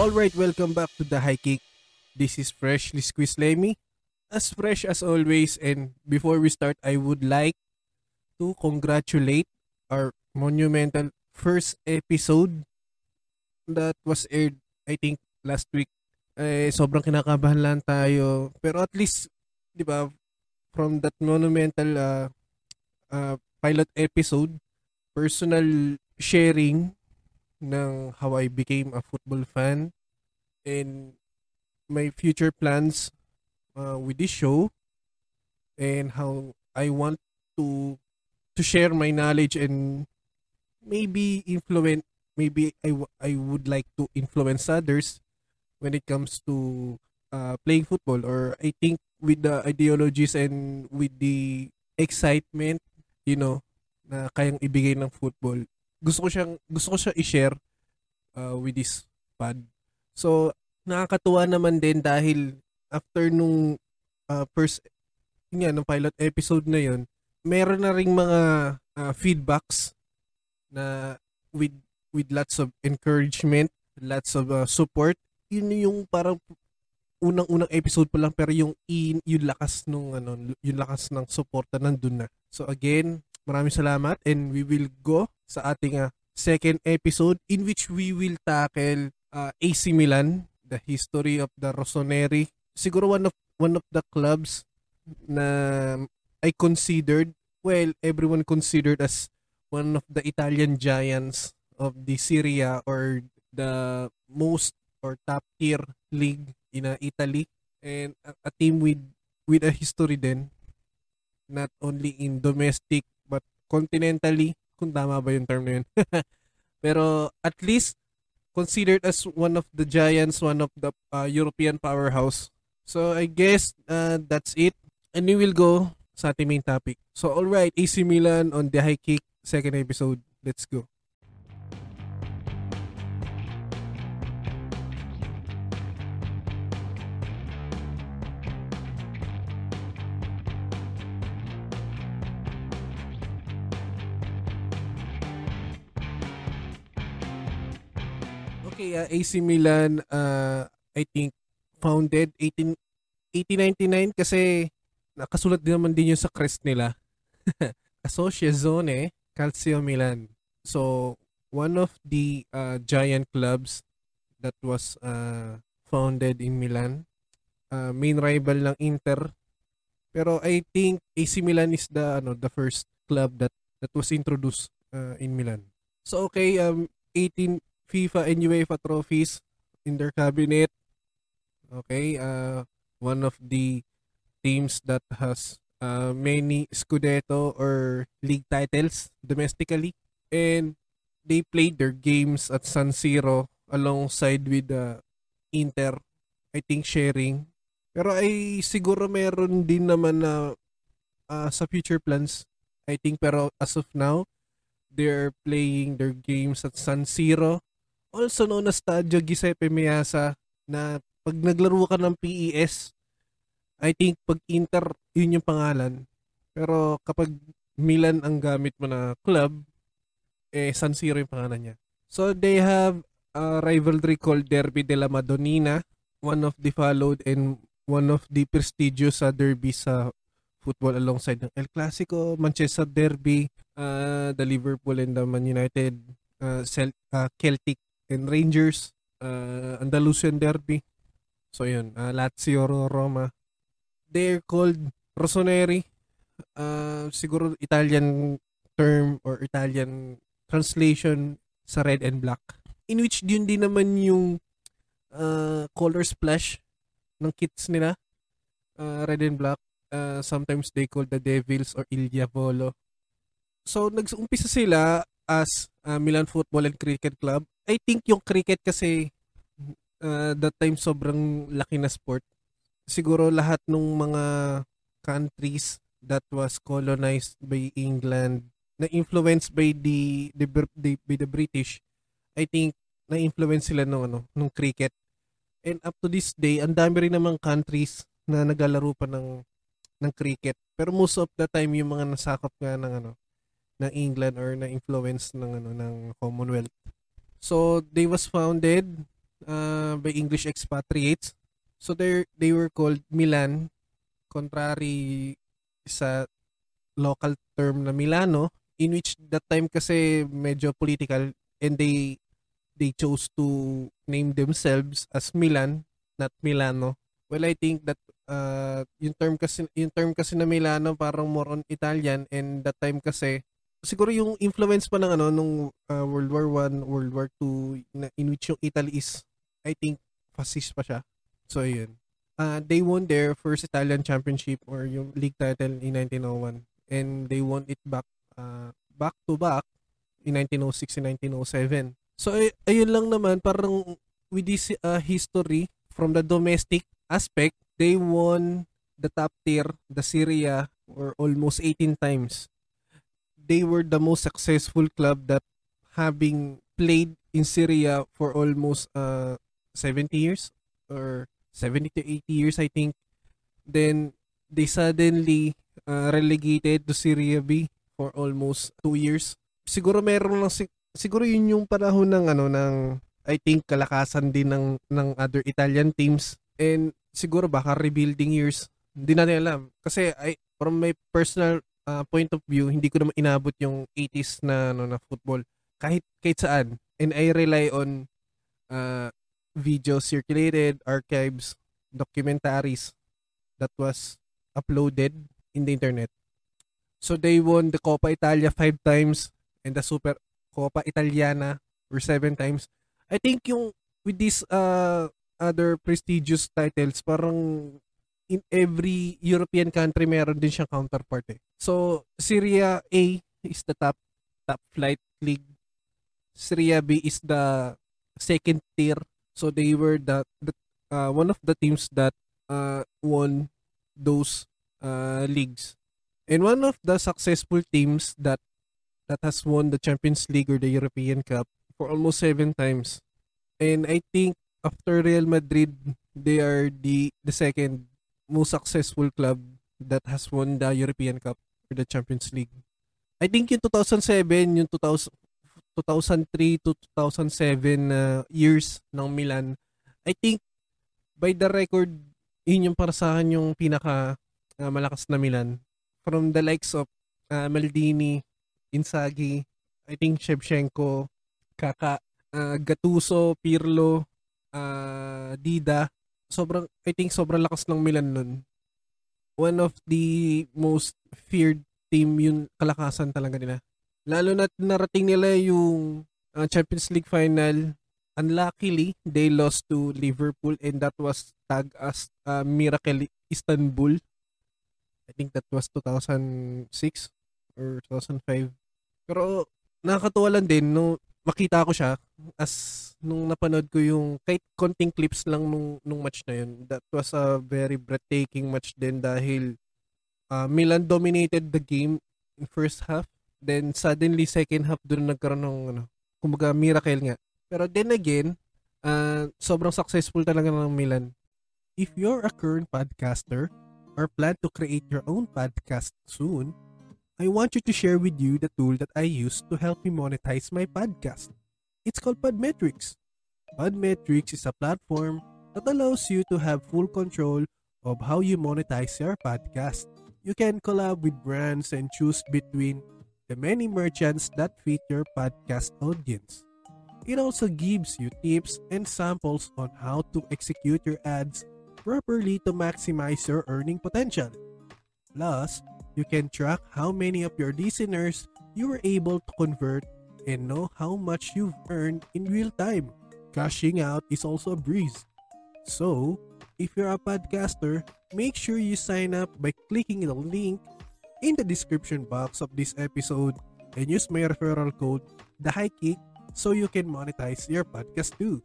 Alright, welcome back to the High Kick. This is Freshly Squeezed Lemmy. As fresh as always, and before we start, I would like to congratulate our monumental first episode that was aired, I think, last week. Eh, sobrang kinakabahan lang tayo. Pero at least, di ba, from that monumental uh, uh, pilot episode, personal sharing ng how I became a football fan and my future plans uh, with this show and how I want to to share my knowledge and maybe influence maybe I, I would like to influence others when it comes to uh, playing football or I think with the ideologies and with the excitement you know na kayang ibigay ng football. Gusto ko siyang gusto ko siya i-share uh, with this pod so nakakatuwa naman din dahil after nung uh, first nga, nung pilot episode na yon meron na ring mga uh, feedbacks na with with lots of encouragement, lots of uh, support. Yun yung parang unang-unang episode pa lang pero yung in, yung lakas nung ano, yung lakas ng suporta nandun na. So again, maraming salamat and we will go sa ating uh, second episode in which we will tackle uh, AC Milan, the history of the Rossoneri. Siguro one of one of the clubs na I considered, well, everyone considered as one of the Italian giants of the Syria or the most or top tier league in uh, Italy. And a, a team with with a history then not only in domestic but continentally. Kung tama ba yung term na yun. Pero at least considered as one of the giants one of the uh, European powerhouse. So I guess uh, that's it. And we will go sa ating main topic. So alright AC Milan on the high kick second episode. Let's go uh, AC Milan, uh, I think, founded 18, 1899 kasi nakasulat din naman din yun sa crest nila. Associazione Calcio Milan. So, one of the uh, giant clubs that was uh, founded in Milan. Uh, main rival ng Inter. Pero I think AC Milan is the ano the first club that that was introduced uh, in Milan. So okay, um 18 FIFA and UEFA trophies in their cabinet. Okay, uh, one of the teams that has uh, many Scudetto or league titles domestically. And they played their games at San Siro alongside with the uh, Inter. I think sharing. Pero ay siguro meron din naman na uh, sa future plans. I think pero as of now, they're playing their games at San Siro also known as Stadio Giuseppe Meazza na pag naglaro ka ng PES, I think pag Inter, yun yung pangalan. Pero kapag Milan ang gamit mo na club, eh San Siro yung pangalan niya. So they have a rivalry called Derby della Madonnina, one of the followed and one of the prestigious uh, derby sa football alongside ng El Clasico, Manchester Derby, uh, the Liverpool and the Man United, uh, Cel- uh, Celtic and Rangers, uh, Andalusian Derby. So yun, uh, Lazio Roma. They're called Rossoneri. Uh, siguro Italian term or Italian translation sa red and black. In which yun din naman yung uh, color splash ng kits nila. Uh, red and black. Uh, sometimes they call the Devils or Il Diavolo. So, nag-umpisa sila as uh, Milan Football and Cricket Club I think yung cricket kasi uh, that time sobrang laki na sport. Siguro lahat ng mga countries that was colonized by England na influenced by the, the, the by the British I think na influence sila ng ano ng cricket and up to this day ang dami rin namang countries na naglalaro pa ng ng cricket pero most of the time yung mga nasakop nga ng ano ng England or na influence ng ano ng Commonwealth So they was founded uh, by English expatriates. So they they were called Milan contrary sa local term na Milano in which that time kasi medyo political and they they chose to name themselves as Milan not Milano. Well, I think that uh, yung term kasi yung term kasi na Milano parang more on Italian and that time kasi siguro yung influence pa ng ano nung uh, World War 1, World War 2 na in which yung Italy is I think fascist pa siya. So yun. Uh, they won their first Italian championship or yung league title in 1901 and they won it back uh, back to back in 1906 and 1907. So ay- ayun lang naman parang with this uh, history from the domestic aspect, they won the top tier, the Syria, or almost 18 times. They were the most successful club that having played in Syria for almost uh, 70 years or 70 to 80 years, I think. Then they suddenly uh, relegated to Syria B for almost 2 years. Siguro meron lang siguro yun yung panahon ng ano ng I think kalakasan din ng ng other Italian teams and siguro baka rebuilding years. Hindi natin alam kasi I from my personal uh, point of view, hindi ko naman inabot yung 80s na ano na football kahit kahit saan. And I rely on uh, videos circulated, archives, documentaries that was uploaded in the internet. So they won the Coppa Italia five times and the Super Coppa Italiana or seven times. I think yung with these uh, other prestigious titles, parang in every European country meron din siyang counterpart eh. So, Syria A is the top top flight league. Syria B is the second tier. So they were the, the uh, one of the teams that uh, won those uh, leagues. And one of the successful teams that that has won the Champions League or the European Cup for almost seven times. And I think after Real Madrid, they are the the second most successful club that has won the European Cup or the Champions League. I think yung 2007, yung 2000, 2003 to 2007 uh, years ng Milan, I think by the record, yun yung para sa akin yung pinaka uh, malakas na Milan. From the likes of uh, Maldini, Inzaghi, I think Shevchenko, Kaka, uh, Gattuso, Pirlo, uh, Dida. Sobrang, I think sobrang lakas ng Milan nun. One of the most feared team yung kalakasan talaga nila. Lalo na narating nila yung uh, Champions League final. Unluckily, they lost to Liverpool and that was tagged as uh, Miracle Istanbul. I think that was 2006 or 2005. Pero nakakatuwa lang din no makita ko siya as nung napanood ko yung kahit konting clips lang nung nung match na yun. That was a very breathtaking match din dahil uh, Milan dominated the game in first half. Then suddenly second half doon nagkaroon ng ano, kumbaga miracle nga. Pero then again, uh, sobrang successful talaga ng Milan. If you're a current podcaster or plan to create your own podcast soon, I want you to share with you the tool that I use to help me monetize my podcast. It's called Podmetrics. Podmetrics is a platform that allows you to have full control of how you monetize your podcast. You can collab with brands and choose between the many merchants that fit your podcast audience. It also gives you tips and samples on how to execute your ads properly to maximize your earning potential. Plus, You can track how many of your listeners you were able to convert and know how much you've earned in real time. Cashing out is also a breeze. So, if you're a podcaster, make sure you sign up by clicking the link in the description box of this episode and use my referral code, the high kick, so you can monetize your podcast too.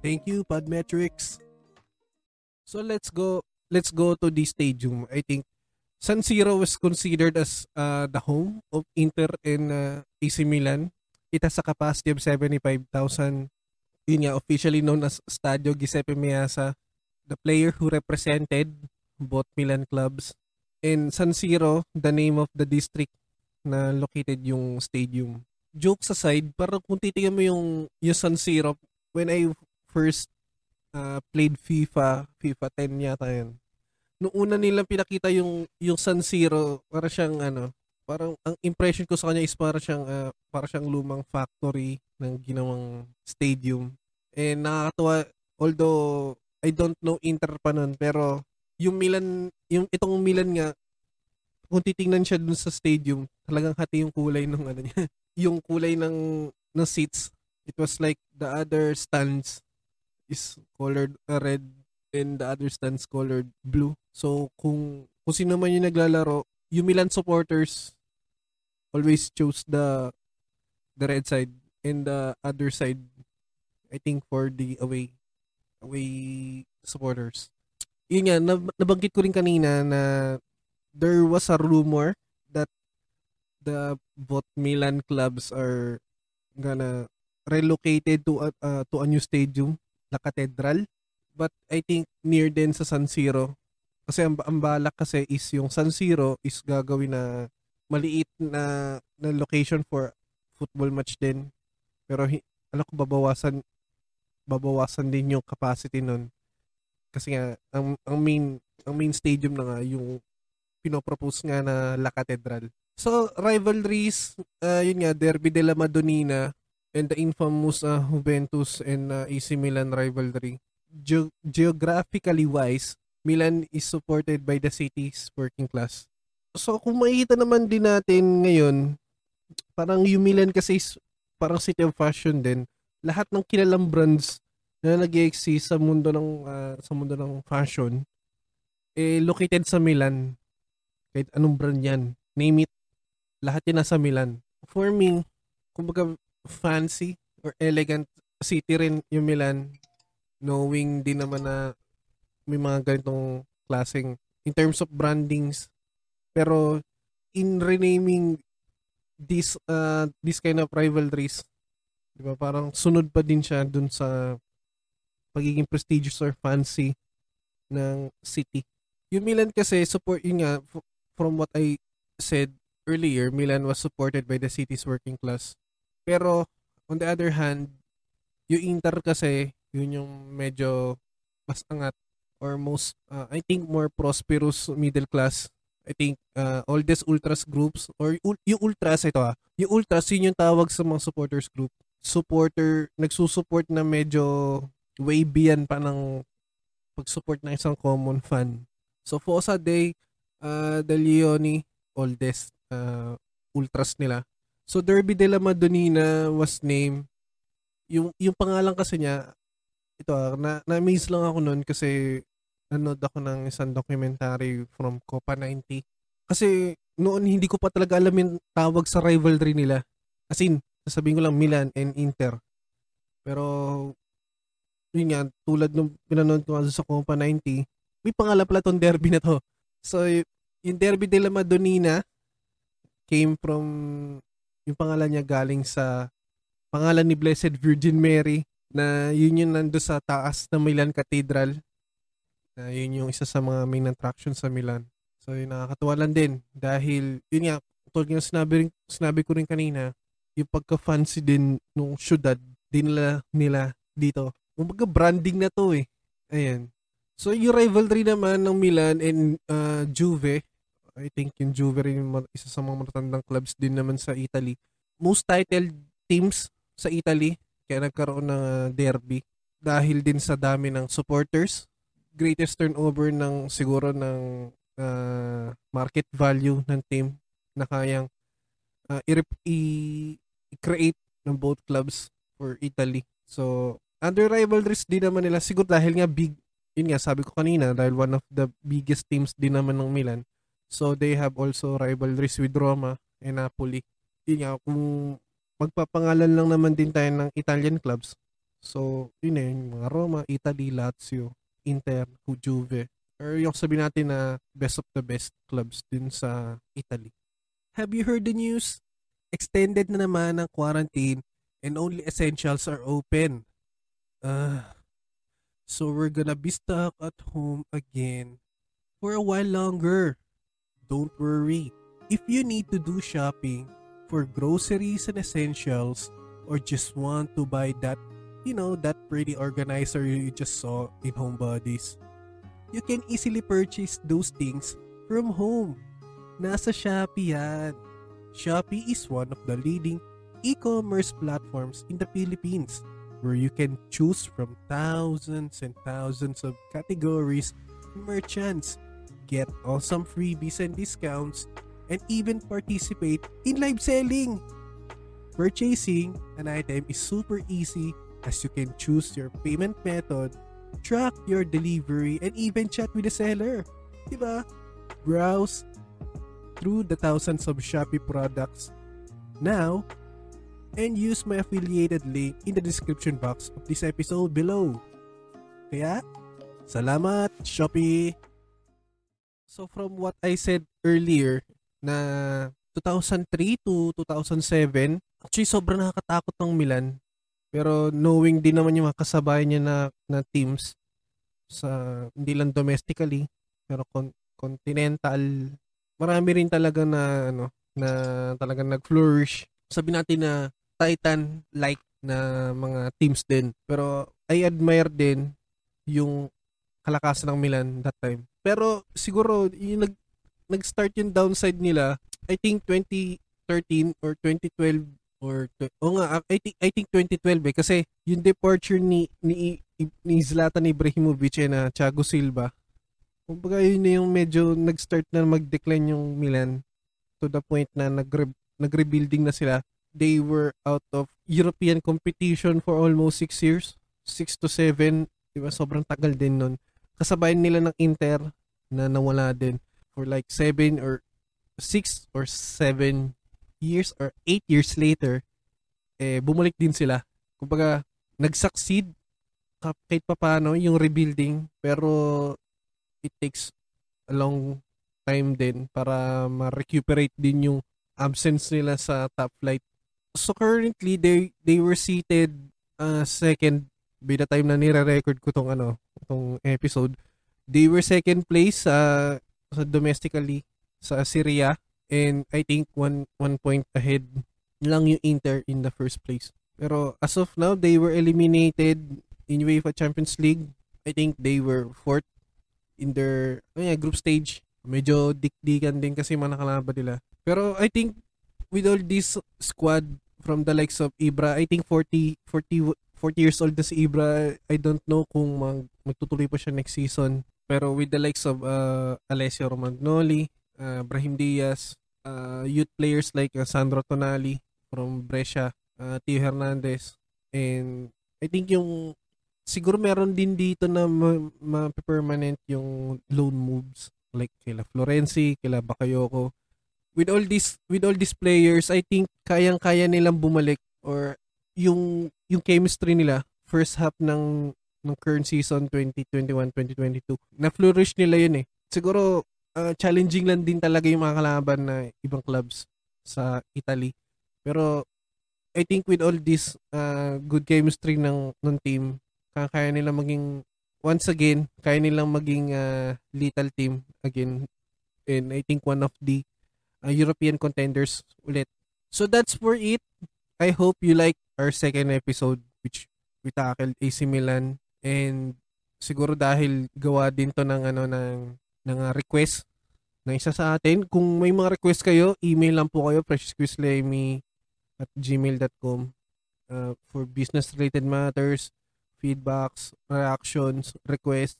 Thank you, Podmetrics. So let's go let's go to the stadium. I think San Siro was considered as uh, the home of Inter and uh, AC Milan. It has a capacity of 75,000. Yun nga, officially known as Stadio Giuseppe Meazza, the player who represented both Milan clubs. And San Siro, the name of the district na located yung stadium. Jokes aside, parang kung titingnan mo yung, yung San Siro, when I first uh, played FIFA, FIFA 10 yata yun. Noong una nilang pinakita yung yung San Siro, para siyang ano, parang ang impression ko sa kanya is para siyang uh, para siyang lumang factory ng ginawang stadium. And nakakatuwa although I don't know Inter pa nun, pero yung Milan, yung itong Milan nga kung titingnan siya dun sa stadium, talagang hati yung kulay ng ano niya. yung kulay ng ng seats. It was like the other stands is colored uh, red and the other stands colored blue. So kung kung sino man yung naglalaro, yung Milan supporters always chose the the red side and the other side I think for the away away supporters. Yun nga, nabanggit ko rin kanina na there was a rumor that the both Milan clubs are gonna relocated to a, uh, to a new stadium, La Cathedral. But I think near din sa San Siro. Kasi ang, ang balak kasi is yung San Siro is gagawin na maliit na, na location for football match din. Pero alam ko babawasan babawasan din yung capacity nun. Kasi nga ang ang main ang main stadium na nga yung pinopropose nga na La Cathedral. So, rivalries, uh, yun nga, Derby de la Madonnina and the infamous uh, Juventus and uh, AC Milan rivalry. Ge- geographically wise, Milan is supported by the city's working class. So, kung makikita naman din natin ngayon, parang yung Milan kasi is parang city of fashion din. Lahat ng kilalang brands na nag-exist sa mundo ng uh, sa mundo ng fashion eh located sa Milan kahit anong brand yan. Name it. Lahat yan nasa Milan. For me, kumbaga fancy or elegant city rin yung Milan. Knowing din naman na may mga ganitong klaseng in terms of brandings. Pero in renaming this uh, this kind of rivalries, 'di ba? Parang sunod pa din siya dun sa pagiging prestigious or fancy ng city. Yung Milan kasi support yun nga from what I said earlier, Milan was supported by the city's working class. Pero, on the other hand, yung Inter kasi, yun yung medyo mas angat or most, uh, I think more prosperous middle class. I think uh, all these ultras groups or yung ultras ito ah, yung ultras yun yung tawag sa mga supporters group. Supporter, nagsusupport na medyo way beyond pa ng pag-support ng isang common fan. So Fosa Day, uh, De Leoni, oldest uh, ultras nila. So Derby de la Madonnina was named yung yung pangalan kasi niya ito ah, na na-amaze lang ako noon kasi nanood ako ng isang documentary from Copa 90. Kasi noon hindi ko pa talaga alam yung tawag sa rivalry nila. As in, sasabihin ko lang Milan and Inter. Pero yun nga, tulad nung pinanood ko sa Copa 90, may pangalan pala tong derby na to. So, yung Derby de la Madonnina came from yung pangalan niya galing sa pangalan ni Blessed Virgin Mary na yun yung nando sa taas ng Milan Cathedral. Na yun yung isa sa mga main attraction sa Milan. So yun nakakatuwa lang din dahil yun nga tulad ng sinabi, sinabi ko rin kanina yung pagka-fancy din nung syudad din nila, nila dito. Kumbaga branding na to eh. Ayan. So yung rivalry naman ng Milan and uh, Juve I think yung Juve rin yung isa sa mga matatandang clubs din naman sa Italy. Most titled teams sa Italy, kaya nagkaroon ng uh, derby dahil din sa dami ng supporters. Greatest turnover ng siguro ng uh, market value ng team na kayang uh, i- i-create ng both clubs for Italy. So, under rivalries din naman nila siguro dahil nga big yun nga sabi ko kanina dahil one of the biggest teams din naman ng Milan So they have also rivalries with Roma and Napoli. Yun nga, kung magpapangalan lang naman din tayo ng Italian clubs. So, yun eh, mga Roma, Italy, Lazio, Inter, Juve. Or yung sabi natin na best of the best clubs din sa Italy. Have you heard the news? Extended na naman ang quarantine and only essentials are open. Uh, so we're gonna be stuck at home again for a while longer. don't worry. If you need to do shopping for groceries and essentials or just want to buy that You know, that pretty organizer you just saw in Homebodies. You can easily purchase those things from home. Nasa Shopee yan. Shopee is one of the leading e-commerce platforms in the Philippines where you can choose from thousands and thousands of categories merchants, get awesome freebies and discounts, and even participate in live selling. Purchasing an item is super easy as you can choose your payment method, track your delivery, and even chat with the seller. Diba? Browse through the thousands of Shopee products now and use my affiliated link in the description box of this episode below. Kaya, salamat Shopee! So from what I said earlier na 2003 to 2007, actually sobrang nakakatakot ng Milan. Pero knowing din naman yung mga kasabay niya na, na teams sa hindi lang domestically pero con- continental marami rin talaga na ano na talagang nag-flourish. Sabi natin na Titan like na mga teams din. Pero I admire din yung kalakasan ng Milan that time. Pero siguro yung nag nag-start yung downside nila, I think 2013 or 2012 or o nga I think I think 2012 eh kasi yung departure ni ni ni Zlatan Ibrahimovic and uh, Thiago Silva kumbaga yun na yung medyo nag-start na mag-decline yung Milan to the point na nag- nag-rebuilding na sila they were out of European competition for almost 6 years. 6 to 7. Diba? Sobrang tagal din nun. Kasabayan nila ng Inter na nawala din for like 7 or 6 or 7 years or 8 years later, eh, bumalik din sila. Kumbaga, nag-succeed kahit pa paano yung rebuilding pero it takes a long time din para ma-recuperate din yung absence nila sa top flight so currently they they were seated uh, second by the time na nire-record ko tong ano, tong episode. They were second place uh, sa domestically sa Syria and I think one one point ahead lang yung Inter in the first place. Pero as of now, they were eliminated in UEFA Champions League. I think they were fourth in their oh yeah, group stage. Medyo dikdikan din kasi mga nakalaban nila. Pero I think with all this squad from the likes of Ibra, I think 40 40 40 years old na si Ibra. I don't know kung mag, magtutuloy pa siya next season. Pero with the likes of uh, Alessio Romagnoli, uh, Brahim Diaz, uh, youth players like uh, Sandro Tonali from Brescia, uh, Tio Hernandez, and I think yung siguro meron din dito na ma-permanent ma- yung loan moves like kila Florenzi, kila Bakayoko. With all these with all these players, I think kayang-kaya nilang bumalik or yung yung chemistry nila first half ng ng current season 2021-2022. Na-flourish nila yun eh. Siguro uh, challenging lang din talaga yung mga kalaban na ibang clubs sa Italy. Pero I think with all this uh, good chemistry ng ng team, kaya nila maging once again, kaya nilang maging uh, lethal team again. And I think one of the uh, European contenders ulit. So that's for it. I hope you like our second episode which we tackled AC Milan and siguro dahil gawa din to ng ano ng ng uh, request ng isa sa atin. Kung may mga request kayo, email lang po kayo preciousquizlemy at gmail.com uh, for business related matters, feedbacks, reactions, requests,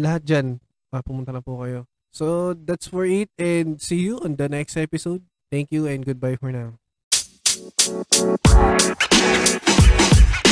lahat dyan, uh, pumunta na po kayo. So that's for it and see you on the next episode. Thank you and goodbye for now.